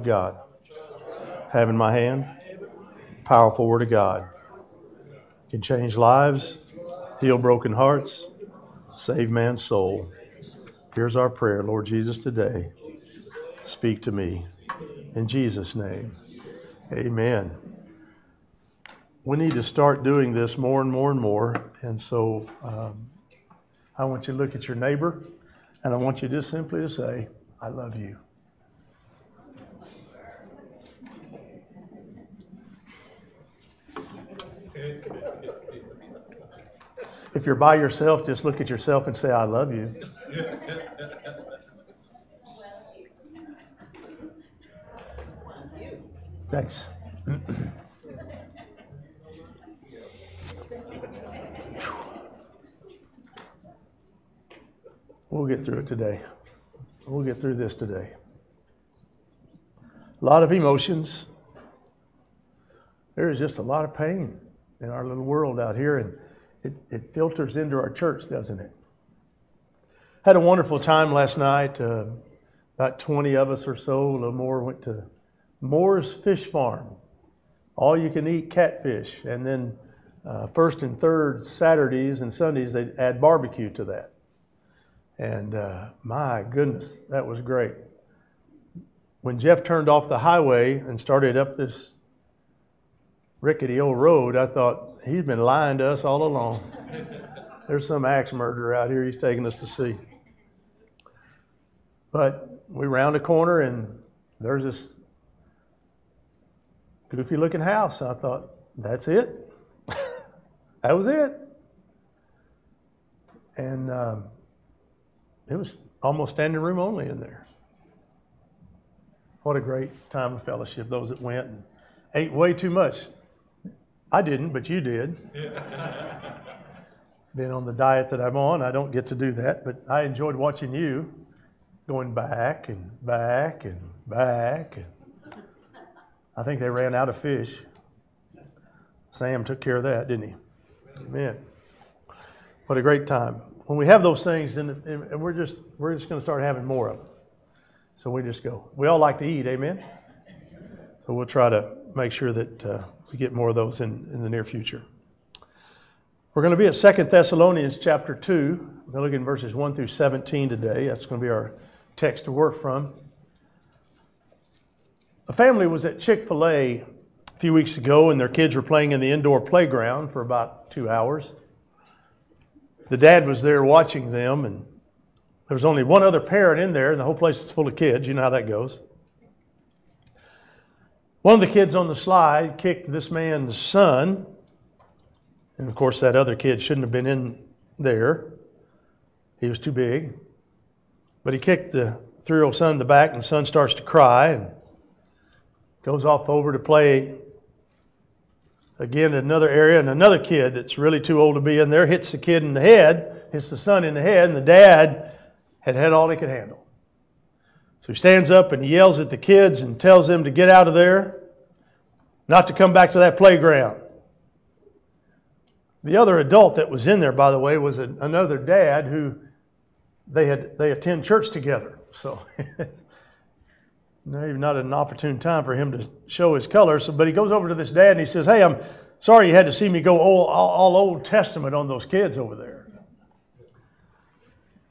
of God. Have in my hand powerful word of God. Can change lives, heal broken hearts, save man's soul. Here's our prayer, Lord Jesus, today. Speak to me. In Jesus' name, amen. We need to start doing this more and more and more. And so um, I want you to look at your neighbor and I want you just simply to say, I love you. If you're by yourself, just look at yourself and say, I love you. Thanks. We'll get through it today. We'll get through this today. A lot of emotions. There is just a lot of pain in our little world out here, and it, it filters into our church, doesn't it? Had a wonderful time last night. Uh, about 20 of us or so, a little more, went to Moore's Fish Farm. All you can eat catfish. And then uh, first and third Saturdays and Sundays, they add barbecue to that. And uh, my goodness, that was great. When Jeff turned off the highway and started up this rickety old road, I thought he's been lying to us all along. There's some axe murderer out here he's taking us to see. But we round a corner and there's this goofy looking house. I thought, that's it. that was it. And um, it was almost standing room only in there. What a great time of fellowship, those that went and ate way too much. I didn't, but you did. Being on the diet that I'm on, I don't get to do that, but I enjoyed watching you going back and back and back. And I think they ran out of fish. Sam took care of that, didn't he? Amen. What a great time when we have those things, then and we're just we're just going to start having more of them. So we just go. We all like to eat, amen. So we'll try to make sure that uh, we get more of those in, in the near future. We're going to be at Second Thessalonians chapter 2. We're going to look in verses 1 through 17 today. That's going to be our text to work from. A family was at Chick fil A a few weeks ago, and their kids were playing in the indoor playground for about two hours the dad was there watching them, and there was only one other parent in there, and the whole place is full of kids. You know how that goes. One of the kids on the slide kicked this man's son, and of course, that other kid shouldn't have been in there. He was too big. But he kicked the three year old son in the back, and the son starts to cry and goes off over to play again in another area, and another kid that's really too old to be in there hits the kid in the head, hits the son in the head, and the dad had had all he could handle. So he stands up and he yells at the kids and tells them to get out of there, not to come back to that playground. The other adult that was in there, by the way, was a, another dad who they had they attend church together. So maybe not an opportune time for him to show his colors. So, but he goes over to this dad and he says, "Hey, I'm sorry you had to see me go all, all, all Old Testament on those kids over there."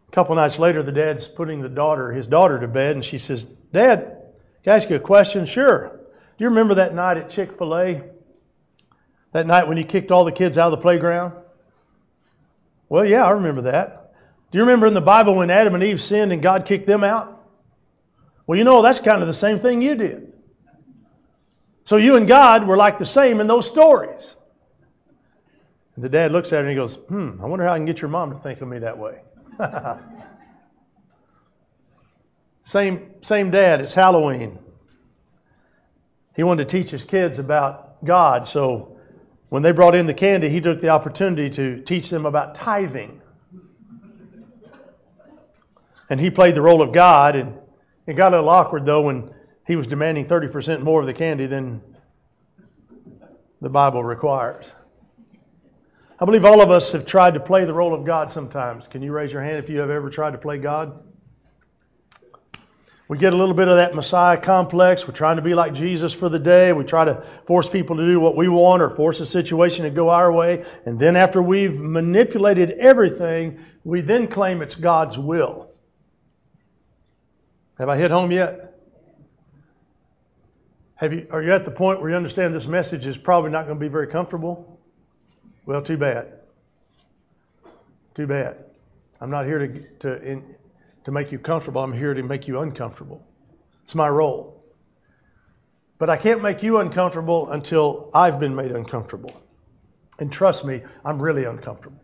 A couple nights later, the dad's putting the daughter, his daughter, to bed, and she says, "Dad, can I ask you a question?" Sure. Do you remember that night at Chick Fil A? That night when you kicked all the kids out of the playground? Well, yeah, I remember that. Do you remember in the Bible when Adam and Eve sinned and God kicked them out? Well, you know, that's kind of the same thing you did. So you and God were like the same in those stories. And the dad looks at her and he goes, Hmm, I wonder how I can get your mom to think of me that way. same, same dad, it's Halloween. He wanted to teach his kids about God, so when they brought in the candy, he took the opportunity to teach them about tithing. And he played the role of God, and it got a little awkward though when he was demanding 30% more of the candy than the Bible requires. I believe all of us have tried to play the role of God sometimes. Can you raise your hand if you have ever tried to play God? We get a little bit of that Messiah complex. We're trying to be like Jesus for the day. We try to force people to do what we want or force a situation to go our way. And then after we've manipulated everything, we then claim it's God's will. Have I hit home yet? Have you, are you at the point where you understand this message is probably not going to be very comfortable? Well, too bad. Too bad. I'm not here to, to in, to make you comfortable. I'm here to make you uncomfortable. It's my role. But I can't make you uncomfortable until I've been made uncomfortable. And trust me, I'm really uncomfortable.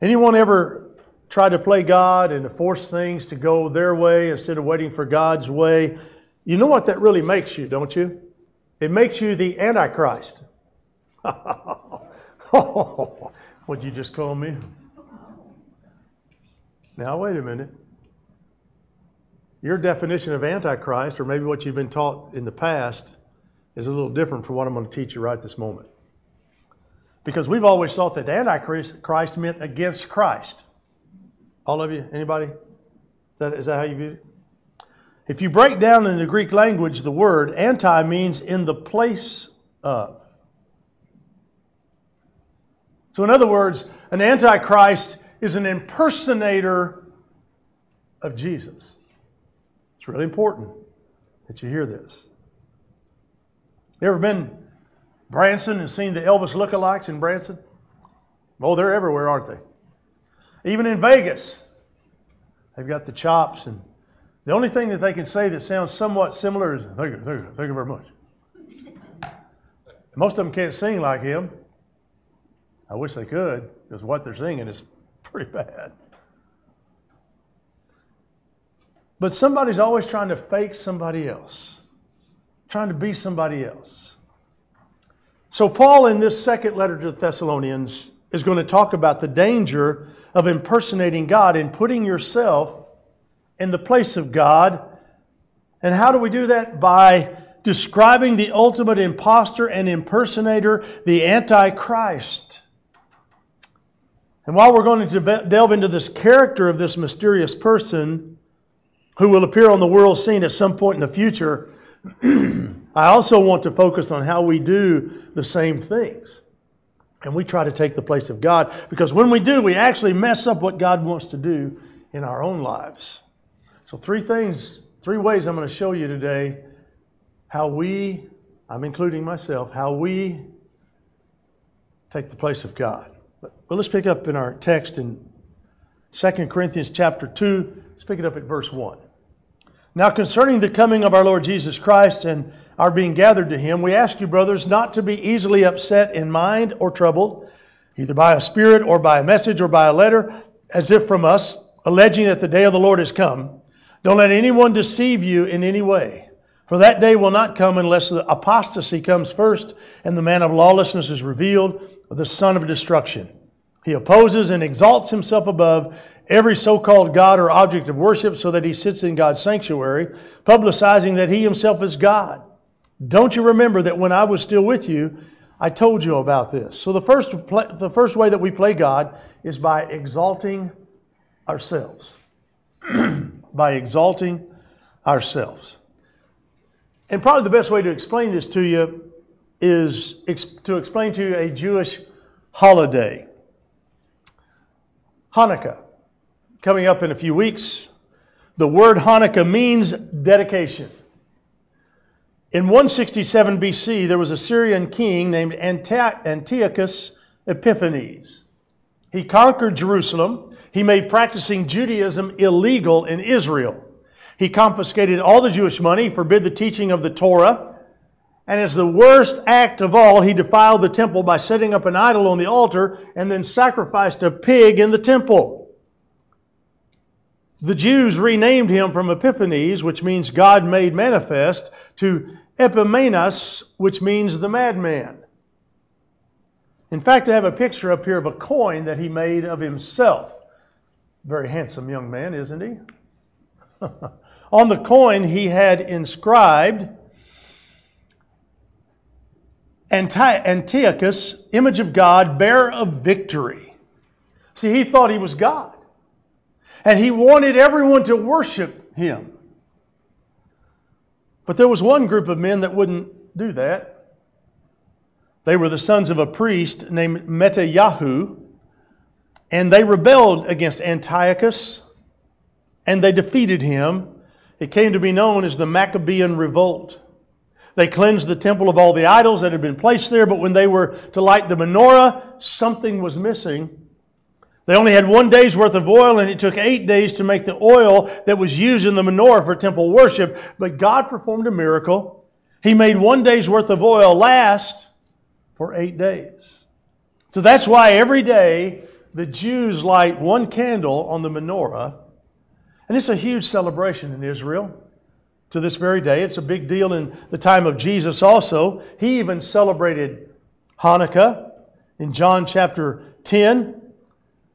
Anyone ever try to play God and to force things to go their way instead of waiting for God's way? You know what that really makes you, don't you? It makes you the Antichrist. What'd you just call me? Now, wait a minute. Your definition of Antichrist, or maybe what you've been taught in the past, is a little different from what I'm going to teach you right this moment. Because we've always thought that Antichrist Christ meant against Christ. All of you? Anybody? Is that, is that how you view it? If you break down in the Greek language, the word anti means in the place of. So, in other words, an antichrist is an impersonator of Jesus. It's really important that you hear this. You ever been Branson and seen the Elvis lookalikes in Branson? Oh, they're everywhere, aren't they? Even in Vegas, they've got the chops, and the only thing that they can say that sounds somewhat similar is "Thank you, thank you, thank you very much." Most of them can't sing like him. I wish they could, because what they're singing is pretty bad. But somebody's always trying to fake somebody else, trying to be somebody else. So, Paul, in this second letter to the Thessalonians, is going to talk about the danger of impersonating God and putting yourself in the place of God. And how do we do that? By describing the ultimate impostor and impersonator, the Antichrist. And while we're going to delve into this character of this mysterious person who will appear on the world scene at some point in the future, I also want to focus on how we do the same things. And we try to take the place of God because when we do, we actually mess up what God wants to do in our own lives. So, three things, three ways I'm going to show you today how we, I'm including myself, how we take the place of God. Well, let's pick up in our text in 2 Corinthians chapter 2. Let's pick it up at verse 1. Now, concerning the coming of our Lord Jesus Christ and our being gathered to him, we ask you, brothers, not to be easily upset in mind or troubled, either by a spirit or by a message or by a letter, as if from us, alleging that the day of the Lord has come. Don't let anyone deceive you in any way. For that day will not come unless the apostasy comes first and the man of lawlessness is revealed, the son of destruction he opposes and exalts himself above every so called God or object of worship so that he sits in God's sanctuary, publicizing that he himself is God. Don't you remember that when I was still with you, I told you about this? So the first, the first way that we play God is by exalting ourselves. by exalting ourselves. And probably the best way to explain this to you is to explain to you a Jewish holiday. Hanukkah, coming up in a few weeks. The word Hanukkah means dedication. In 167 BC, there was a Syrian king named Antiochus Epiphanes. He conquered Jerusalem. He made practicing Judaism illegal in Israel. He confiscated all the Jewish money, forbid the teaching of the Torah, and as the worst act of all, he defiled the temple by setting up an idol on the altar and then sacrificed a pig in the temple. The Jews renamed him from Epiphanes, which means God made manifest, to Epimanes, which means the madman. In fact, I have a picture up here of a coin that he made of himself. Very handsome young man, isn't he? on the coin, he had inscribed, Antiochus, image of God, bearer of victory. See, he thought he was God. and he wanted everyone to worship him. But there was one group of men that wouldn't do that. They were the sons of a priest named Metayahu, and they rebelled against Antiochus, and they defeated him. It came to be known as the Maccabean Revolt. They cleansed the temple of all the idols that had been placed there, but when they were to light the menorah, something was missing. They only had one day's worth of oil, and it took eight days to make the oil that was used in the menorah for temple worship. But God performed a miracle. He made one day's worth of oil last for eight days. So that's why every day the Jews light one candle on the menorah. And it's a huge celebration in Israel to this very day. It's a big deal in the time of Jesus also. He even celebrated Hanukkah in John chapter 10.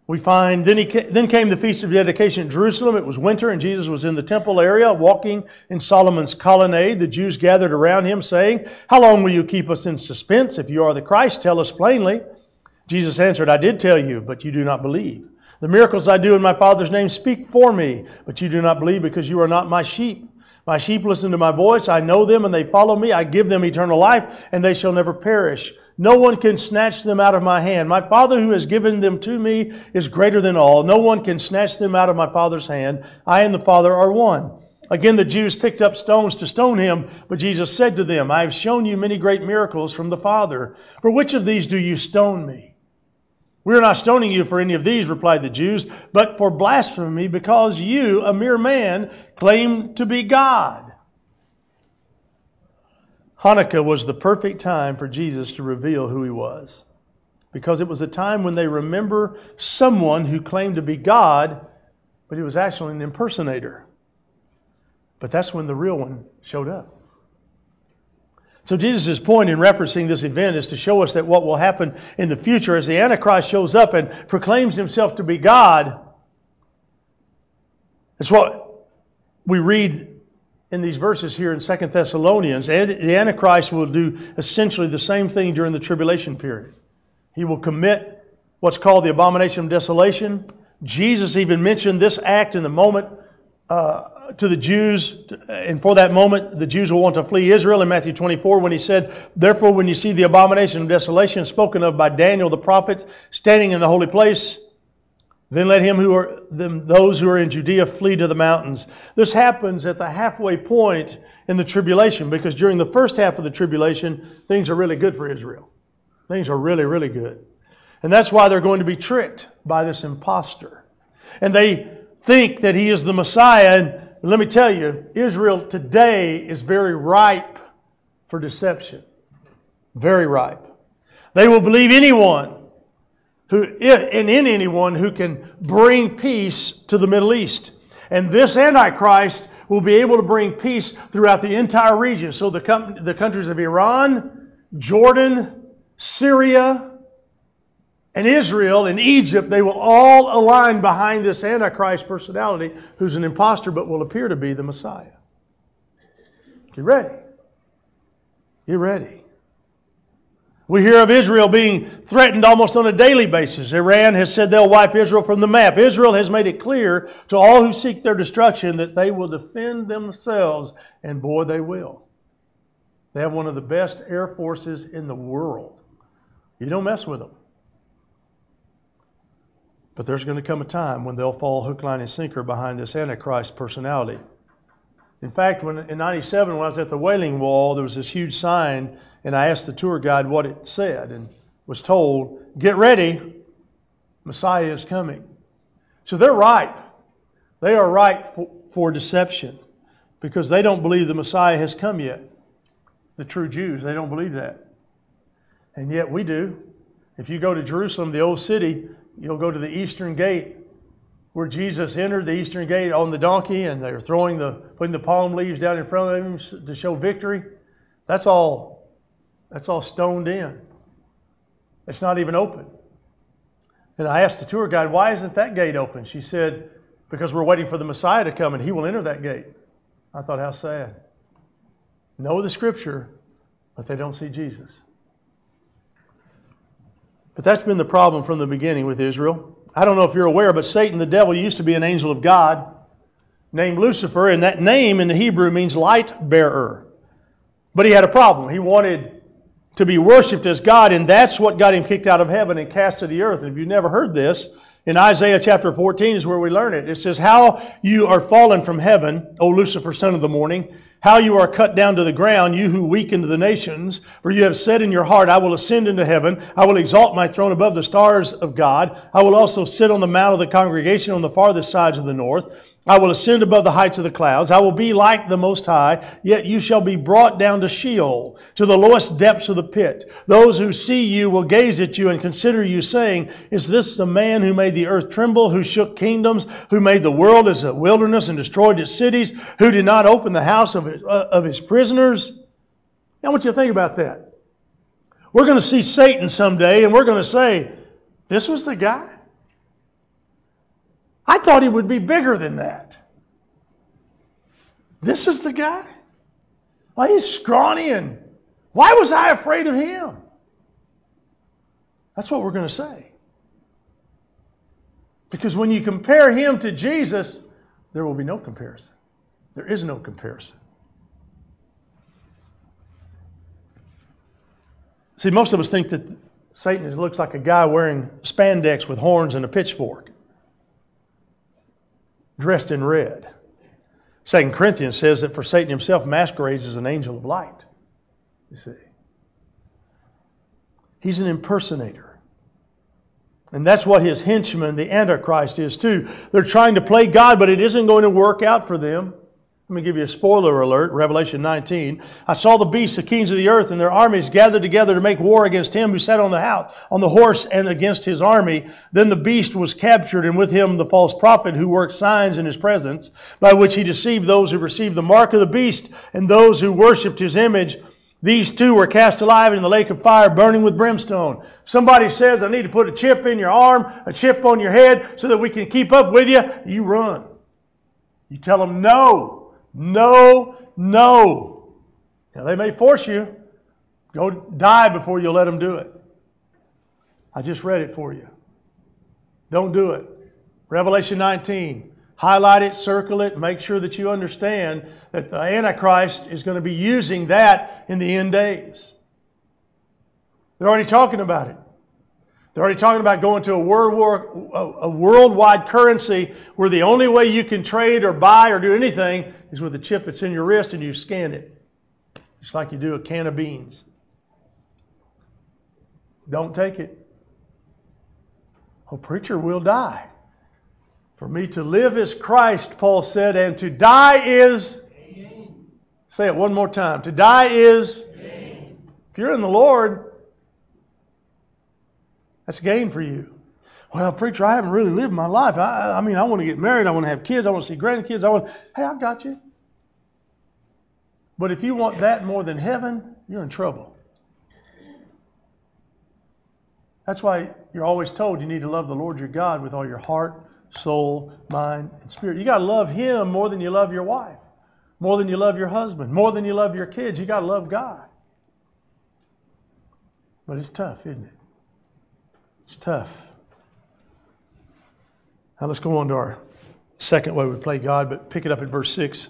We find then he then came the feast of dedication at Jerusalem. It was winter, and Jesus was in the temple area, walking in Solomon's colonnade. The Jews gathered around him, saying, "How long will you keep us in suspense? If you are the Christ, tell us plainly." Jesus answered, "I did tell you, but you do not believe. The miracles I do in my Father's name speak for me, but you do not believe because you are not my sheep. My sheep listen to my voice. I know them, and they follow me. I give them eternal life, and they shall never perish." No one can snatch them out of my hand. My Father who has given them to me is greater than all. No one can snatch them out of my Father's hand. I and the Father are one. Again, the Jews picked up stones to stone him, but Jesus said to them, I have shown you many great miracles from the Father. For which of these do you stone me? We are not stoning you for any of these, replied the Jews, but for blasphemy, because you, a mere man, claim to be God. Hanukkah was the perfect time for Jesus to reveal who he was. Because it was a time when they remember someone who claimed to be God, but he was actually an impersonator. But that's when the real one showed up. So Jesus' point in referencing this event is to show us that what will happen in the future as the Antichrist shows up and proclaims himself to be God. It's what we read in these verses here in Second Thessalonians, the Antichrist will do essentially the same thing during the tribulation period. He will commit what's called the abomination of desolation. Jesus even mentioned this act in the moment uh, to the Jews, and for that moment, the Jews will want to flee Israel in Matthew 24 when he said, Therefore, when you see the abomination of desolation spoken of by Daniel the prophet standing in the holy place, then let him who are them, those who are in Judea flee to the mountains. This happens at the halfway point in the tribulation because during the first half of the tribulation, things are really good for Israel. Things are really, really good. And that's why they're going to be tricked by this impostor. And they think that he is the Messiah. And let me tell you, Israel today is very ripe for deception. Very ripe. They will believe anyone who, and in anyone who can bring peace to the Middle East. And this Antichrist will be able to bring peace throughout the entire region. So the, the countries of Iran, Jordan, Syria, and Israel and Egypt, they will all align behind this Antichrist personality who's an impostor but will appear to be the Messiah. Get ready. Get ready. We hear of Israel being threatened almost on a daily basis. Iran has said they'll wipe Israel from the map. Israel has made it clear to all who seek their destruction that they will defend themselves, and boy, they will. They have one of the best air forces in the world. You don't mess with them. But there's going to come a time when they'll fall hook, line, and sinker behind this Antichrist personality. In fact, when in 97, when I was at the Wailing Wall, there was this huge sign and I asked the tour guide what it said and was told, Get ready, Messiah is coming. So they're right. They are right for, for deception because they don't believe the Messiah has come yet. The true Jews, they don't believe that. And yet we do. If you go to Jerusalem, the old city, you'll go to the eastern gate where Jesus entered the eastern gate on the donkey and they're throwing the putting the palm leaves down in front of him to show victory. That's all that's all stoned in. It's not even open. And I asked the tour guide, why isn't that gate open? She said, because we're waiting for the Messiah to come and he will enter that gate. I thought, how sad. Know the scripture, but they don't see Jesus. But that's been the problem from the beginning with Israel. I don't know if you're aware, but Satan, the devil, used to be an angel of God named Lucifer, and that name in the Hebrew means light bearer. But he had a problem. He wanted to be worshiped as God, and that's what got him kicked out of heaven and cast to the earth. And if you've never heard this, in Isaiah chapter 14 is where we learn it. It says, How you are fallen from heaven, O Lucifer, son of the morning. How you are cut down to the ground, you who weakened the nations. For you have said in your heart, I will ascend into heaven. I will exalt my throne above the stars of God. I will also sit on the mount of the congregation on the farthest sides of the north. I will ascend above the heights of the clouds. I will be like the Most High, yet you shall be brought down to Sheol, to the lowest depths of the pit. Those who see you will gaze at you and consider you, saying, Is this the man who made the earth tremble, who shook kingdoms, who made the world as a wilderness and destroyed its cities, who did not open the house of his, uh, of his prisoners? Now, I want you to think about that. We're going to see Satan someday, and we're going to say, This was the guy? I thought he would be bigger than that. This is the guy? Why, he's scrawny and why was I afraid of him? That's what we're going to say. Because when you compare him to Jesus, there will be no comparison. There is no comparison. See, most of us think that Satan looks like a guy wearing spandex with horns and a pitchfork dressed in red. Second Corinthians says that for Satan himself masquerades as an angel of light. You see. He's an impersonator. And that's what his henchman, the Antichrist, is too. They're trying to play God, but it isn't going to work out for them. Let me give you a spoiler alert, Revelation 19. I saw the beasts, the kings of the earth, and their armies gathered together to make war against him who sat on the house, on the horse and against his army. Then the beast was captured, and with him the false prophet who worked signs in his presence, by which he deceived those who received the mark of the beast and those who worshipped his image. These two were cast alive in the lake of fire, burning with brimstone. Somebody says, I need to put a chip in your arm, a chip on your head, so that we can keep up with you. You run. You tell them no. No, no. Now, they may force you. Go die before you let them do it. I just read it for you. Don't do it. Revelation 19. Highlight it, circle it, make sure that you understand that the Antichrist is going to be using that in the end days. They're already talking about it. They're already talking about going to a, world war, a worldwide currency where the only way you can trade or buy or do anything is with a chip that's in your wrist and you scan it. Just like you do a can of beans. Don't take it. A preacher will die. For me to live is Christ, Paul said, and to die is. Say it one more time. To die is. If you're in the Lord, that's gain for you. Well, preacher, I haven't really lived my life. I, I mean, I want to get married. I want to have kids. I want to see grandkids. I want. Hey, I've got you. But if you want that more than heaven, you're in trouble. That's why you're always told you need to love the Lord your God with all your heart, soul, mind, and spirit. You got to love Him more than you love your wife, more than you love your husband, more than you love your kids. You got to love God. But it's tough, isn't it? It's tough. Now let's go on to our second way we play God, but pick it up at verse 6.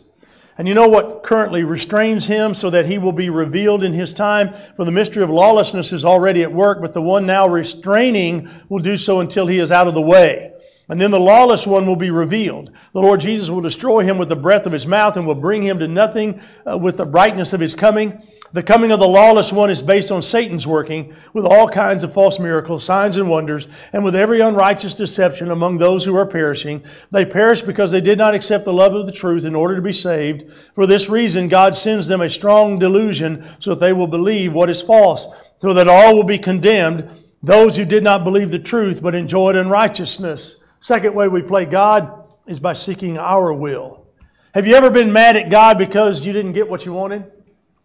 And you know what currently restrains him so that he will be revealed in his time? For the mystery of lawlessness is already at work, but the one now restraining will do so until he is out of the way. And then the lawless one will be revealed. The Lord Jesus will destroy him with the breath of his mouth and will bring him to nothing uh, with the brightness of his coming. The coming of the lawless one is based on Satan's working with all kinds of false miracles, signs, and wonders, and with every unrighteous deception among those who are perishing. They perish because they did not accept the love of the truth in order to be saved. For this reason, God sends them a strong delusion so that they will believe what is false, so that all will be condemned, those who did not believe the truth but enjoyed unrighteousness. Second way we play God is by seeking our will. Have you ever been mad at God because you didn't get what you wanted?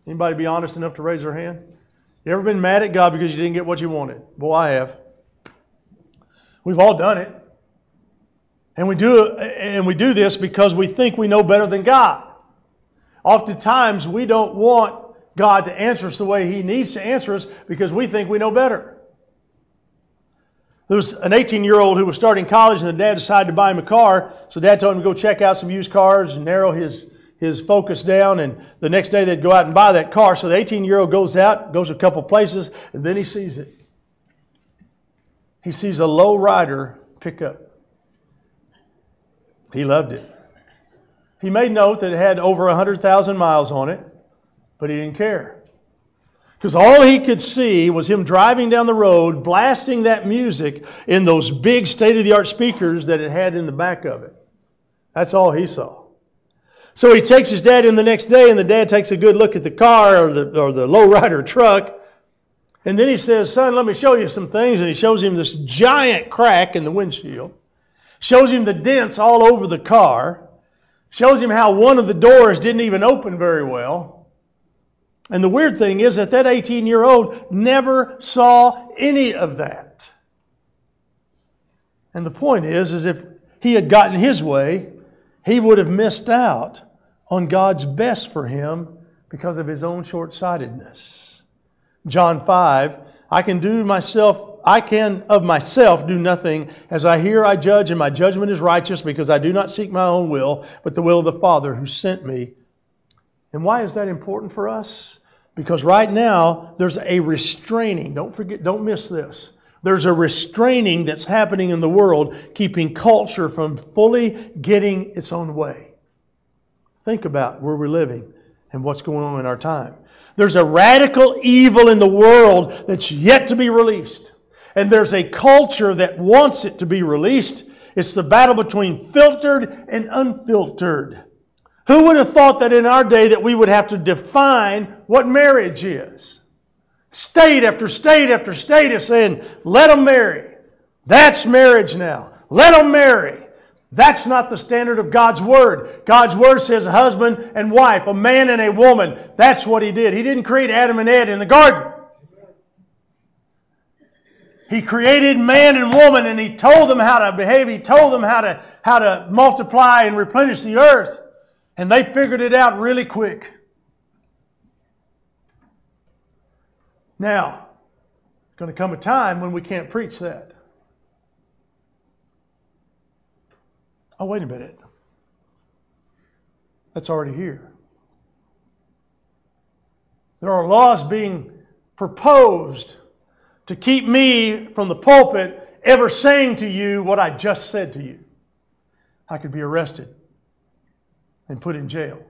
Anybody be honest enough to raise their hand? You ever been mad at God because you didn't get what you wanted? Boy, I have. We've all done it. And we do and we do this because we think we know better than God. Oftentimes we don't want God to answer us the way he needs to answer us because we think we know better. There was an 18 year old who was starting college, and the dad decided to buy him a car. So dad told him to go check out some used cars and narrow his, his focus down. And the next day they'd go out and buy that car. So the 18 year old goes out, goes a couple places, and then he sees it. He sees a low rider pickup. He loved it. He made note that it had over 100,000 miles on it, but he didn't care. Because all he could see was him driving down the road, blasting that music in those big state of the art speakers that it had in the back of it. That's all he saw. So he takes his dad in the next day, and the dad takes a good look at the car or the, or the lowrider truck. And then he says, Son, let me show you some things. And he shows him this giant crack in the windshield, shows him the dents all over the car, shows him how one of the doors didn't even open very well. And the weird thing is that that 18 year old never saw any of that. And the point is, is if he had gotten his way, he would have missed out on God's best for him because of his own short sightedness. John 5, I can do myself, I can of myself do nothing. As I hear, I judge, and my judgment is righteous because I do not seek my own will, but the will of the Father who sent me and why is that important for us? Because right now there's a restraining. Don't forget, don't miss this. There's a restraining that's happening in the world, keeping culture from fully getting its own way. Think about where we're living and what's going on in our time. There's a radical evil in the world that's yet to be released. And there's a culture that wants it to be released. It's the battle between filtered and unfiltered. Who would have thought that in our day that we would have to define what marriage is? State after state after state is saying, let them marry. That's marriage now. Let them marry. That's not the standard of God's Word. God's Word says a husband and wife, a man and a woman. That's what He did. He didn't create Adam and Ed in the garden. He created man and woman and He told them how to behave. He told them how to, how to multiply and replenish the earth. And they figured it out really quick. Now, there's going to come a time when we can't preach that. Oh, wait a minute. That's already here. There are laws being proposed to keep me from the pulpit ever saying to you what I just said to you. I could be arrested and put in jail.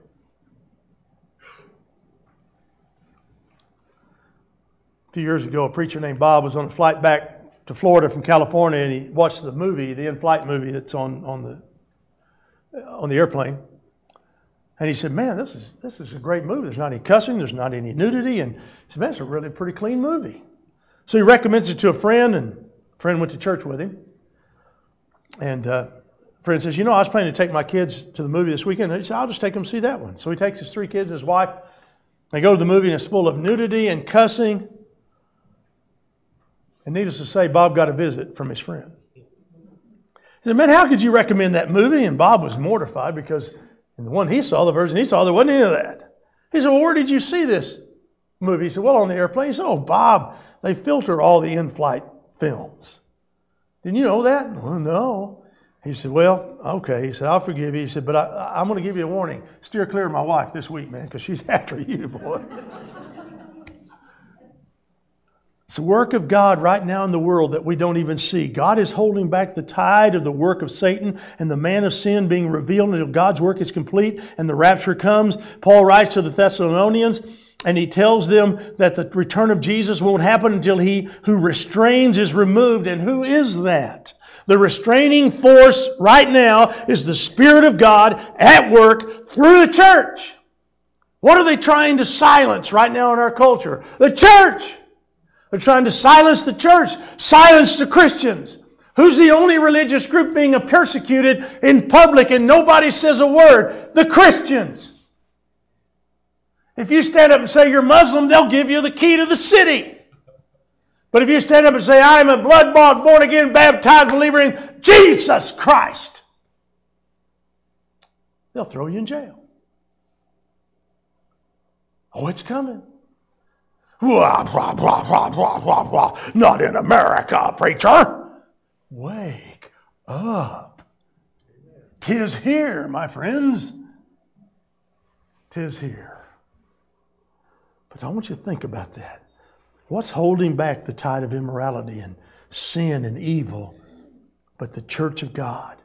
Few years ago, a preacher named Bob was on a flight back to Florida from California, and he watched the movie, the in-flight movie that's on on the on the airplane. And he said, "Man, this is this is a great movie. There's not any cussing, there's not any nudity, and he said, man, it's a really pretty clean movie." So he recommends it to a friend, and a friend went to church with him. And uh, friend says, You know, I was planning to take my kids to the movie this weekend. he said, I'll just take them to see that one. So he takes his three kids and his wife. They go to the movie and it's full of nudity and cussing. And needless to say, Bob got a visit from his friend. He said, Man, how could you recommend that movie? And Bob was mortified because in the one he saw, the version he saw, there wasn't any of that. He said, Well, where did you see this movie? He said, Well, on the airplane. He said, Oh, Bob, they filter all the in flight films. Didn't you know that? Well, no. He said, Well, okay. He said, I'll forgive you. He said, But I, am going to give you a warning. Steer clear of my wife this week, man, because she's after you, boy. It's the work of God right now in the world that we don't even see. God is holding back the tide of the work of Satan and the man of sin being revealed until God's work is complete and the rapture comes. Paul writes to the Thessalonians. And he tells them that the return of Jesus won't happen until he who restrains is removed. And who is that? The restraining force right now is the Spirit of God at work through the church. What are they trying to silence right now in our culture? The church! They're trying to silence the church, silence the Christians. Who's the only religious group being persecuted in public and nobody says a word? The Christians. If you stand up and say you're Muslim, they'll give you the key to the city. But if you stand up and say, I am a blood bought, born again, baptized believer in Jesus Christ, they'll throw you in jail. Oh, it's coming. Blah, blah, blah, blah, blah, blah. Not in America, preacher. Wake up. Tis here, my friends. Tis here. But I want you to think about that. What's holding back the tide of immorality and sin and evil but the church of God?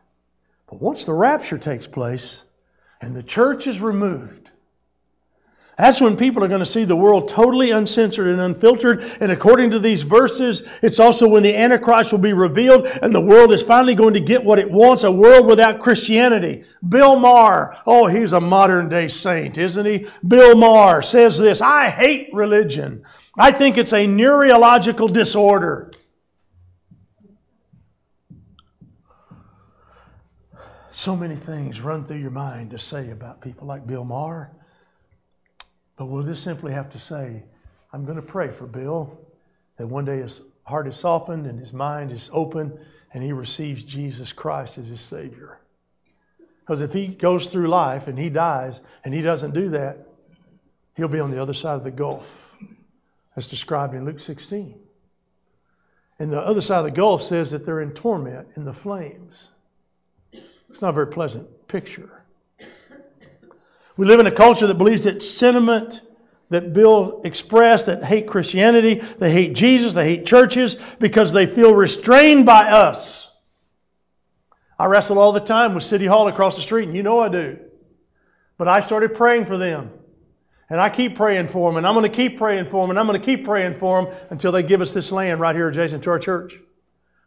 But once the rapture takes place and the church is removed, that's when people are going to see the world totally uncensored and unfiltered. And according to these verses, it's also when the Antichrist will be revealed and the world is finally going to get what it wants a world without Christianity. Bill Maher, oh, he's a modern day saint, isn't he? Bill Maher says this I hate religion. I think it's a neurological disorder. So many things run through your mind to say about people like Bill Maher. But we'll just simply have to say, I'm going to pray for Bill that one day his heart is softened and his mind is open and he receives Jesus Christ as his Savior. Because if he goes through life and he dies and he doesn't do that, he'll be on the other side of the gulf, as described in Luke 16. And the other side of the gulf says that they're in torment in the flames. It's not a very pleasant picture. We live in a culture that believes that sentiment that Bill expressed that hate Christianity, they hate Jesus, they hate churches because they feel restrained by us. I wrestle all the time with City Hall across the street, and you know I do. But I started praying for them. And I keep praying for them, and I'm going to keep praying for them, and I'm going to keep praying for them until they give us this land right here adjacent to our church.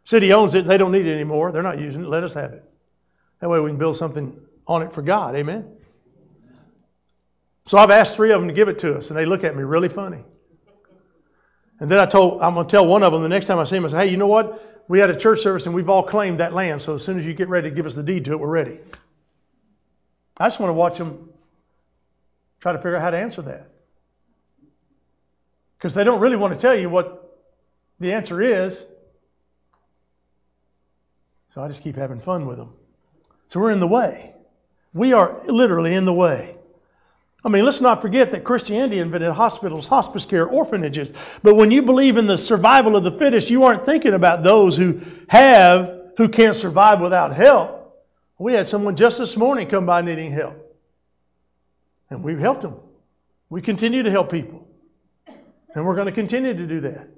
City owns it, they don't need it anymore. They're not using it. Let us have it. That way we can build something on it for God. Amen. So I've asked three of them to give it to us, and they look at me really funny. And then I told, I'm going to tell one of them the next time I see him, I say, hey, you know what? We had a church service and we've all claimed that land, so as soon as you get ready to give us the deed to it, we're ready. I just want to watch them try to figure out how to answer that. Because they don't really want to tell you what the answer is. So I just keep having fun with them. So we're in the way. We are literally in the way. I mean, let's not forget that Christianity invented hospitals, hospice care, orphanages. But when you believe in the survival of the fittest, you aren't thinking about those who have, who can't survive without help. We had someone just this morning come by needing help. And we've helped them. We continue to help people. And we're going to continue to do that.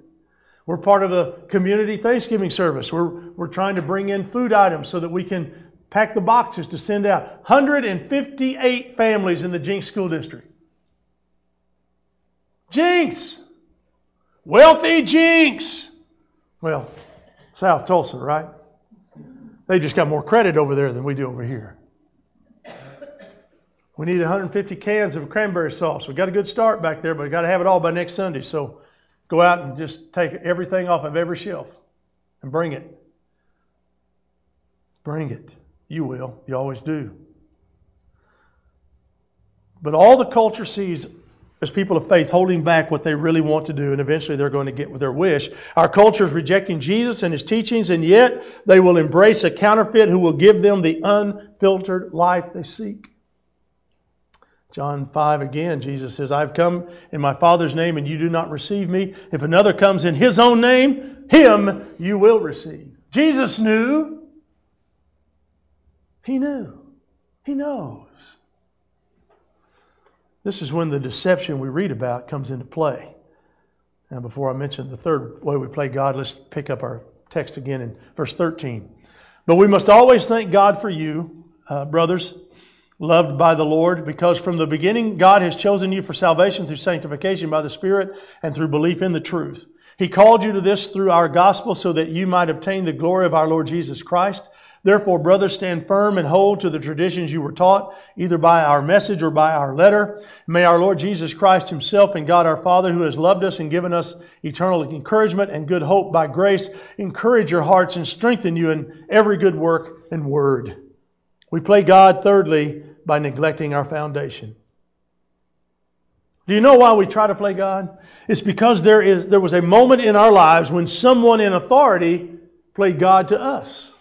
We're part of a community Thanksgiving service. We're, we're trying to bring in food items so that we can pack the boxes to send out. 158 families in the Jenks School District. Jenks! Wealthy Jenks! Well, South Tulsa, right? They just got more credit over there than we do over here. We need 150 cans of cranberry sauce. We got a good start back there, but we got to have it all by next Sunday. So go out and just take everything off of every shelf and bring it. Bring it. You will. You always do. But all the culture sees as people of faith holding back what they really want to do, and eventually they're going to get their wish. Our culture is rejecting Jesus and his teachings, and yet they will embrace a counterfeit who will give them the unfiltered life they seek. John 5 again, Jesus says, I've come in my Father's name, and you do not receive me. If another comes in his own name, him you will receive. Jesus knew he knew. He knows. This is when the deception we read about comes into play. Now, before I mention the third way we play God, let's pick up our text again in verse 13. But we must always thank God for you, uh, brothers, loved by the Lord, because from the beginning God has chosen you for salvation through sanctification by the Spirit and through belief in the truth. He called you to this through our gospel so that you might obtain the glory of our Lord Jesus Christ. Therefore, brothers, stand firm and hold to the traditions you were taught, either by our message or by our letter. May our Lord Jesus Christ Himself and God our Father, who has loved us and given us eternal encouragement and good hope by grace, encourage your hearts and strengthen you in every good work and word. We play God, thirdly, by neglecting our foundation. Do you know why we try to play God? It's because there is there was a moment in our lives when someone in authority played God to us.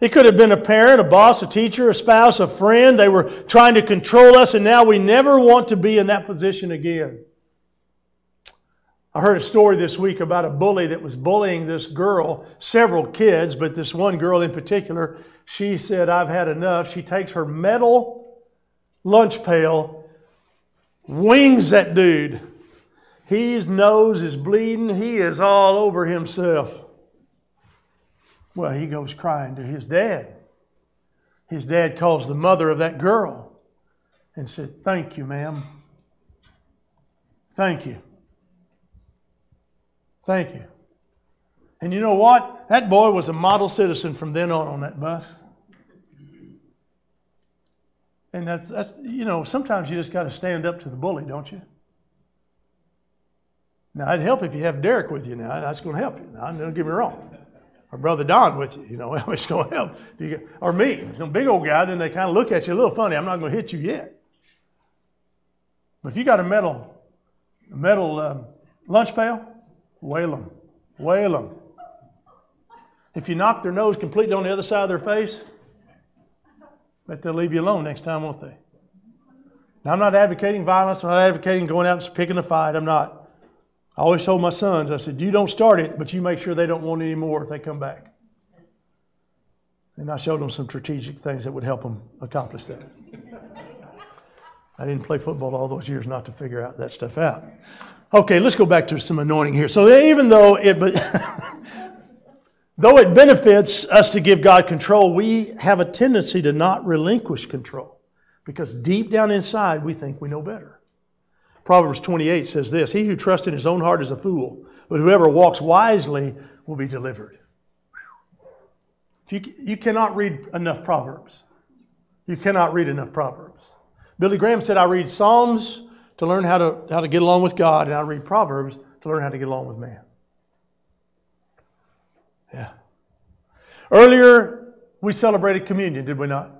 It could have been a parent, a boss, a teacher, a spouse, a friend. They were trying to control us, and now we never want to be in that position again. I heard a story this week about a bully that was bullying this girl, several kids, but this one girl in particular. She said, I've had enough. She takes her metal lunch pail, wings that dude. His nose is bleeding. He is all over himself. Well, he goes crying to his dad. His dad calls the mother of that girl and said, Thank you, ma'am. Thank you. Thank you. And you know what? That boy was a model citizen from then on on that bus. And that's, that's you know, sometimes you just got to stand up to the bully, don't you? Now, it'd help if you have Derek with you now. That's going to help you. Now, don't get me wrong. Or Brother Don with you, you know, it's going to help. Or me, some big old guy, then they kind of look at you a little funny. I'm not going to hit you yet. But if you got a metal, a metal um, lunch pail, Wail them. Wail them. If you knock their nose completely on the other side of their face, bet they'll leave you alone next time, won't they? Now, I'm not advocating violence. I'm not advocating going out and picking a fight. I'm not. I always told my sons, I said, you don't start it, but you make sure they don't want any more if they come back. And I showed them some strategic things that would help them accomplish that. I didn't play football all those years not to figure out that stuff out. Okay, let's go back to some anointing here. So even though it, though it benefits us to give God control, we have a tendency to not relinquish control because deep down inside we think we know better. Proverbs 28 says this He who trusts in his own heart is a fool, but whoever walks wisely will be delivered. You, you cannot read enough Proverbs. You cannot read enough Proverbs. Billy Graham said, I read Psalms, to learn how to, how to get along with God, and I read Proverbs to learn how to get along with man. Yeah. Earlier, we celebrated communion, did we not?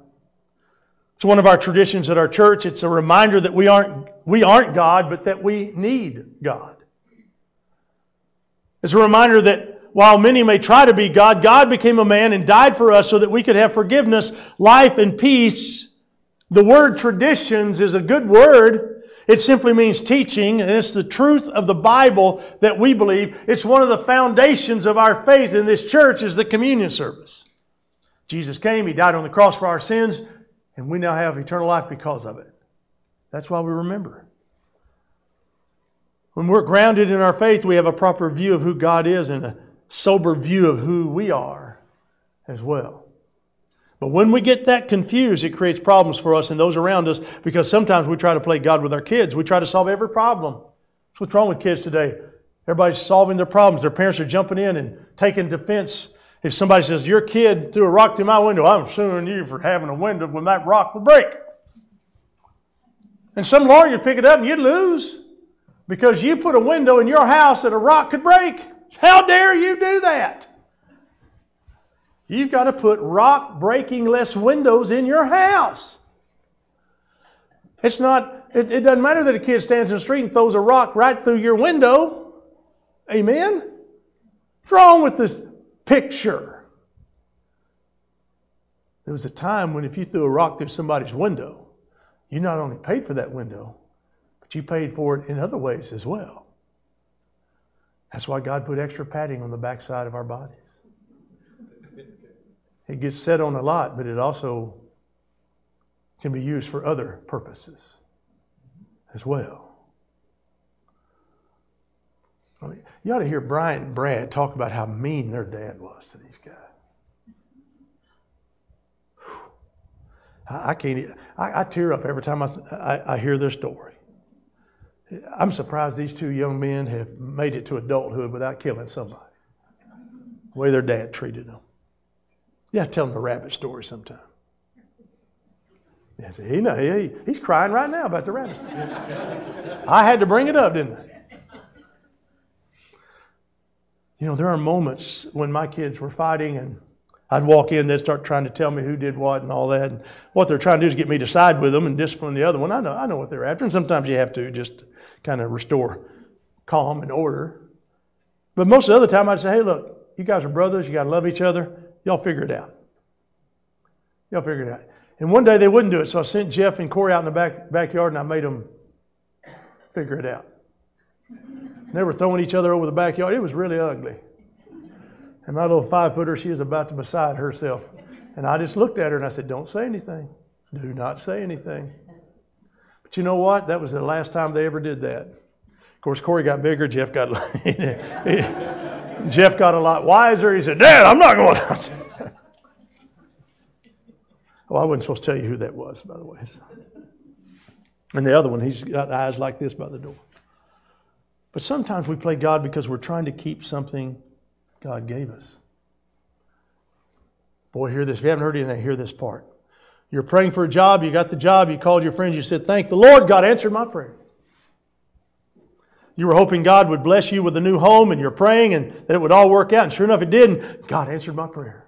It's one of our traditions at our church. It's a reminder that we aren't, we aren't God, but that we need God. It's a reminder that while many may try to be God, God became a man and died for us so that we could have forgiveness, life, and peace. The word traditions is a good word. It simply means teaching, and it's the truth of the Bible that we believe. It's one of the foundations of our faith in this church is the communion service. Jesus came, He died on the cross for our sins, and we now have eternal life because of it. That's why we remember. When we're grounded in our faith, we have a proper view of who God is and a sober view of who we are as well. But when we get that confused, it creates problems for us and those around us because sometimes we try to play God with our kids. We try to solve every problem. That's what's wrong with kids today. Everybody's solving their problems. Their parents are jumping in and taking defense. If somebody says, Your kid threw a rock through my window, I'm suing you for having a window when that rock will break. And some lawyer would pick it up and you'd lose because you put a window in your house that a rock could break. How dare you do that? You've got to put rock breaking less windows in your house. It's not, it, it, doesn't matter that a kid stands in the street and throws a rock right through your window. Amen? What's wrong with this picture? There was a time when if you threw a rock through somebody's window, you not only paid for that window, but you paid for it in other ways as well. That's why God put extra padding on the backside of our bodies. It gets set on a lot, but it also can be used for other purposes as well. I mean, you ought to hear Brian and Brad talk about how mean their dad was to these guys. I, can't. I, I, tear up every time I, I, I hear their story. I'm surprised these two young men have made it to adulthood without killing somebody. The way their dad treated them. Yeah, tell him the rabbit story sometime. He know, he, he's crying right now about the rabbit. I had to bring it up, didn't I? You know, there are moments when my kids were fighting and I'd walk in, they'd start trying to tell me who did what and all that. And what they're trying to do is get me to side with them and discipline the other one. I know, I know what they're after, and sometimes you have to just kind of restore calm and order. But most of the other time, I'd say, hey, look, you guys are brothers, you got to love each other. Y'all figure it out. Y'all figure it out. And one day they wouldn't do it, so I sent Jeff and Corey out in the back backyard and I made them figure it out. And they were throwing each other over the backyard. It was really ugly. And my little five footer, she was about to beside herself. And I just looked at her and I said, Don't say anything. Do not say anything. But you know what? That was the last time they ever did that. Of course, Corey got bigger. Jeff got Jeff got a lot wiser. He said, Dad, I'm not going out. well, I wasn't supposed to tell you who that was, by the way. And the other one, he's got eyes like this by the door. But sometimes we play God because we're trying to keep something God gave us. Boy, hear this. If you haven't heard anything, hear this part. You're praying for a job, you got the job, you called your friends, you said, Thank the Lord, God answered my prayer. You were hoping God would bless you with a new home, and you're praying and that it would all work out, and sure enough, it did, and God answered my prayer.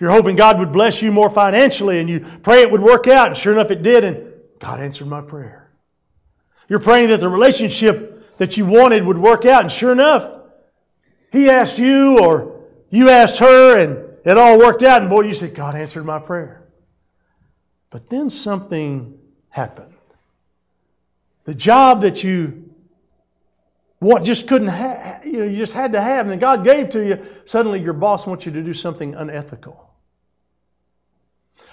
You're hoping God would bless you more financially, and you pray it would work out, and sure enough, it did, and God answered my prayer. You're praying that the relationship that you wanted would work out, and sure enough, He asked you, or you asked her, and it all worked out, and boy, you said, God answered my prayer. But then something happened. The job that you want just couldn't have, you know, you just had to have, and then God gave to you, suddenly your boss wants you to do something unethical.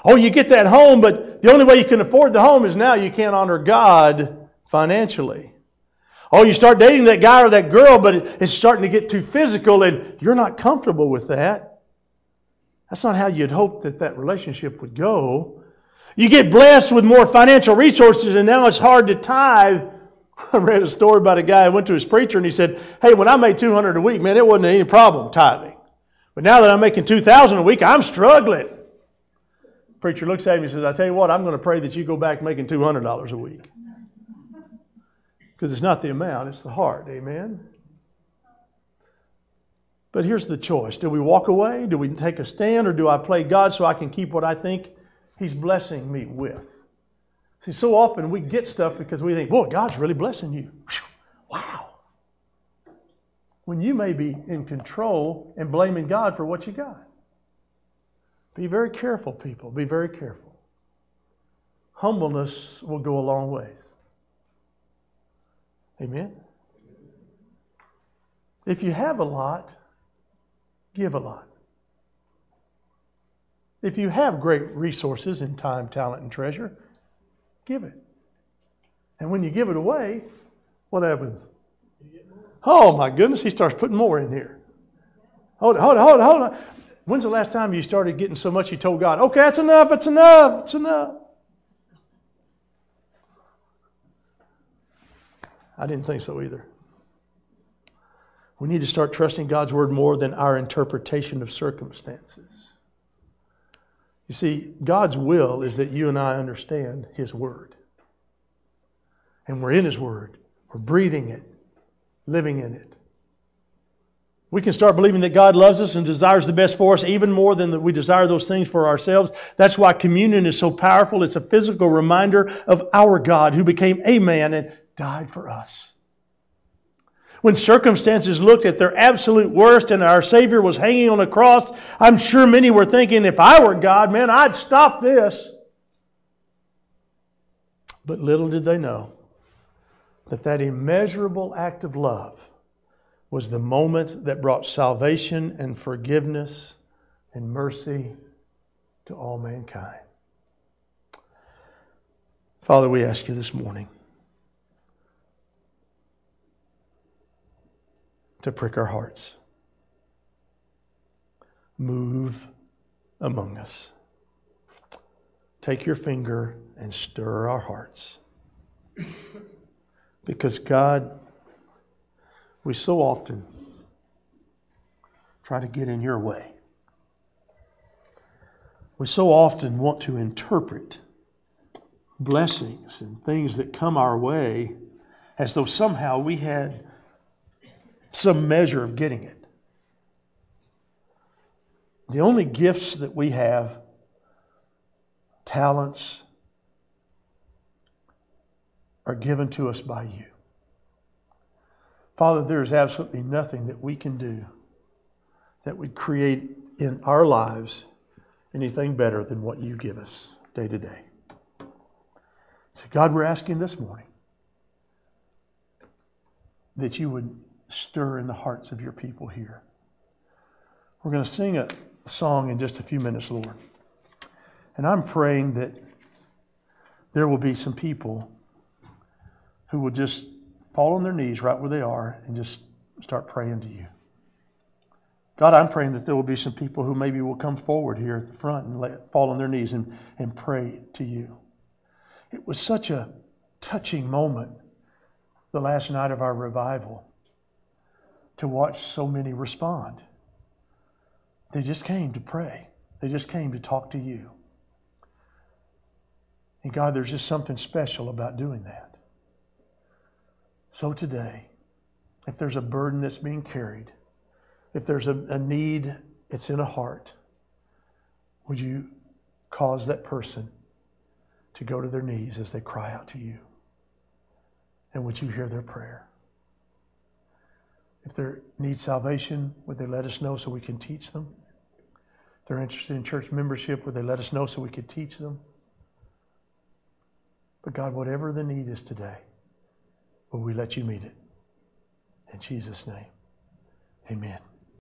Oh, you get that home, but the only way you can afford the home is now you can't honor God financially. Oh, you start dating that guy or that girl, but it's starting to get too physical and you're not comfortable with that. That's not how you'd hope that that relationship would go. You get blessed with more financial resources, and now it's hard to tithe. I read a story about a guy who went to his preacher and he said, Hey, when I made 200 a week, man, it wasn't any problem tithing. But now that I'm making 2,000 a week, I'm struggling. preacher looks at him and says, I tell you what, I'm going to pray that you go back making $200 a week. Because it's not the amount, it's the heart. Amen. But here's the choice do we walk away? Do we take a stand? Or do I play God so I can keep what I think He's blessing me with? See, so often we get stuff because we think, boy, God's really blessing you. Wow. When you may be in control and blaming God for what you got. Be very careful, people. Be very careful. Humbleness will go a long ways. Amen? If you have a lot, give a lot. If you have great resources in time, talent, and treasure, give it. And when you give it away, what happens? Oh my goodness, he starts putting more in here. Hold it, hold it, hold it, hold it. When's the last time you started getting so much you told God, okay, that's enough, it's enough, it's enough? I didn't think so either. We need to start trusting God's word more than our interpretation of circumstances. You see, God's will is that you and I understand His word. And we're in His word, we're breathing it, living in it. We can start believing that God loves us and desires the best for us even more than that we desire those things for ourselves. That's why communion is so powerful. It's a physical reminder of our God who became a man and died for us. When circumstances looked at their absolute worst and our Savior was hanging on a cross, I'm sure many were thinking, if I were God, man, I'd stop this. But little did they know that that immeasurable act of love was the moment that brought salvation and forgiveness and mercy to all mankind. Father, we ask you this morning to prick our hearts. Move among us. Take your finger and stir our hearts. Because, God, we so often try to get in your way. We so often want to interpret blessings and things that come our way as though somehow we had some measure of getting it. The only gifts that we have, talents, are given to us by you. Father, there is absolutely nothing that we can do that would create in our lives anything better than what you give us day to day. So, God, we're asking this morning that you would stir in the hearts of your people here. We're going to sing a song in just a few minutes, Lord. And I'm praying that there will be some people who will just fall on their knees right where they are and just start praying to you. God, I'm praying that there will be some people who maybe will come forward here at the front and let, fall on their knees and, and pray to you. It was such a touching moment the last night of our revival to watch so many respond. They just came to pray, they just came to talk to you. And God, there's just something special about doing that. So today, if there's a burden that's being carried, if there's a, a need that's in a heart, would you cause that person to go to their knees as they cry out to you? And would you hear their prayer? If they need salvation, would they let us know so we can teach them? If they're interested in church membership, would they let us know so we could teach them? But God, whatever the need is today, will we let you meet it? In Jesus' name, amen.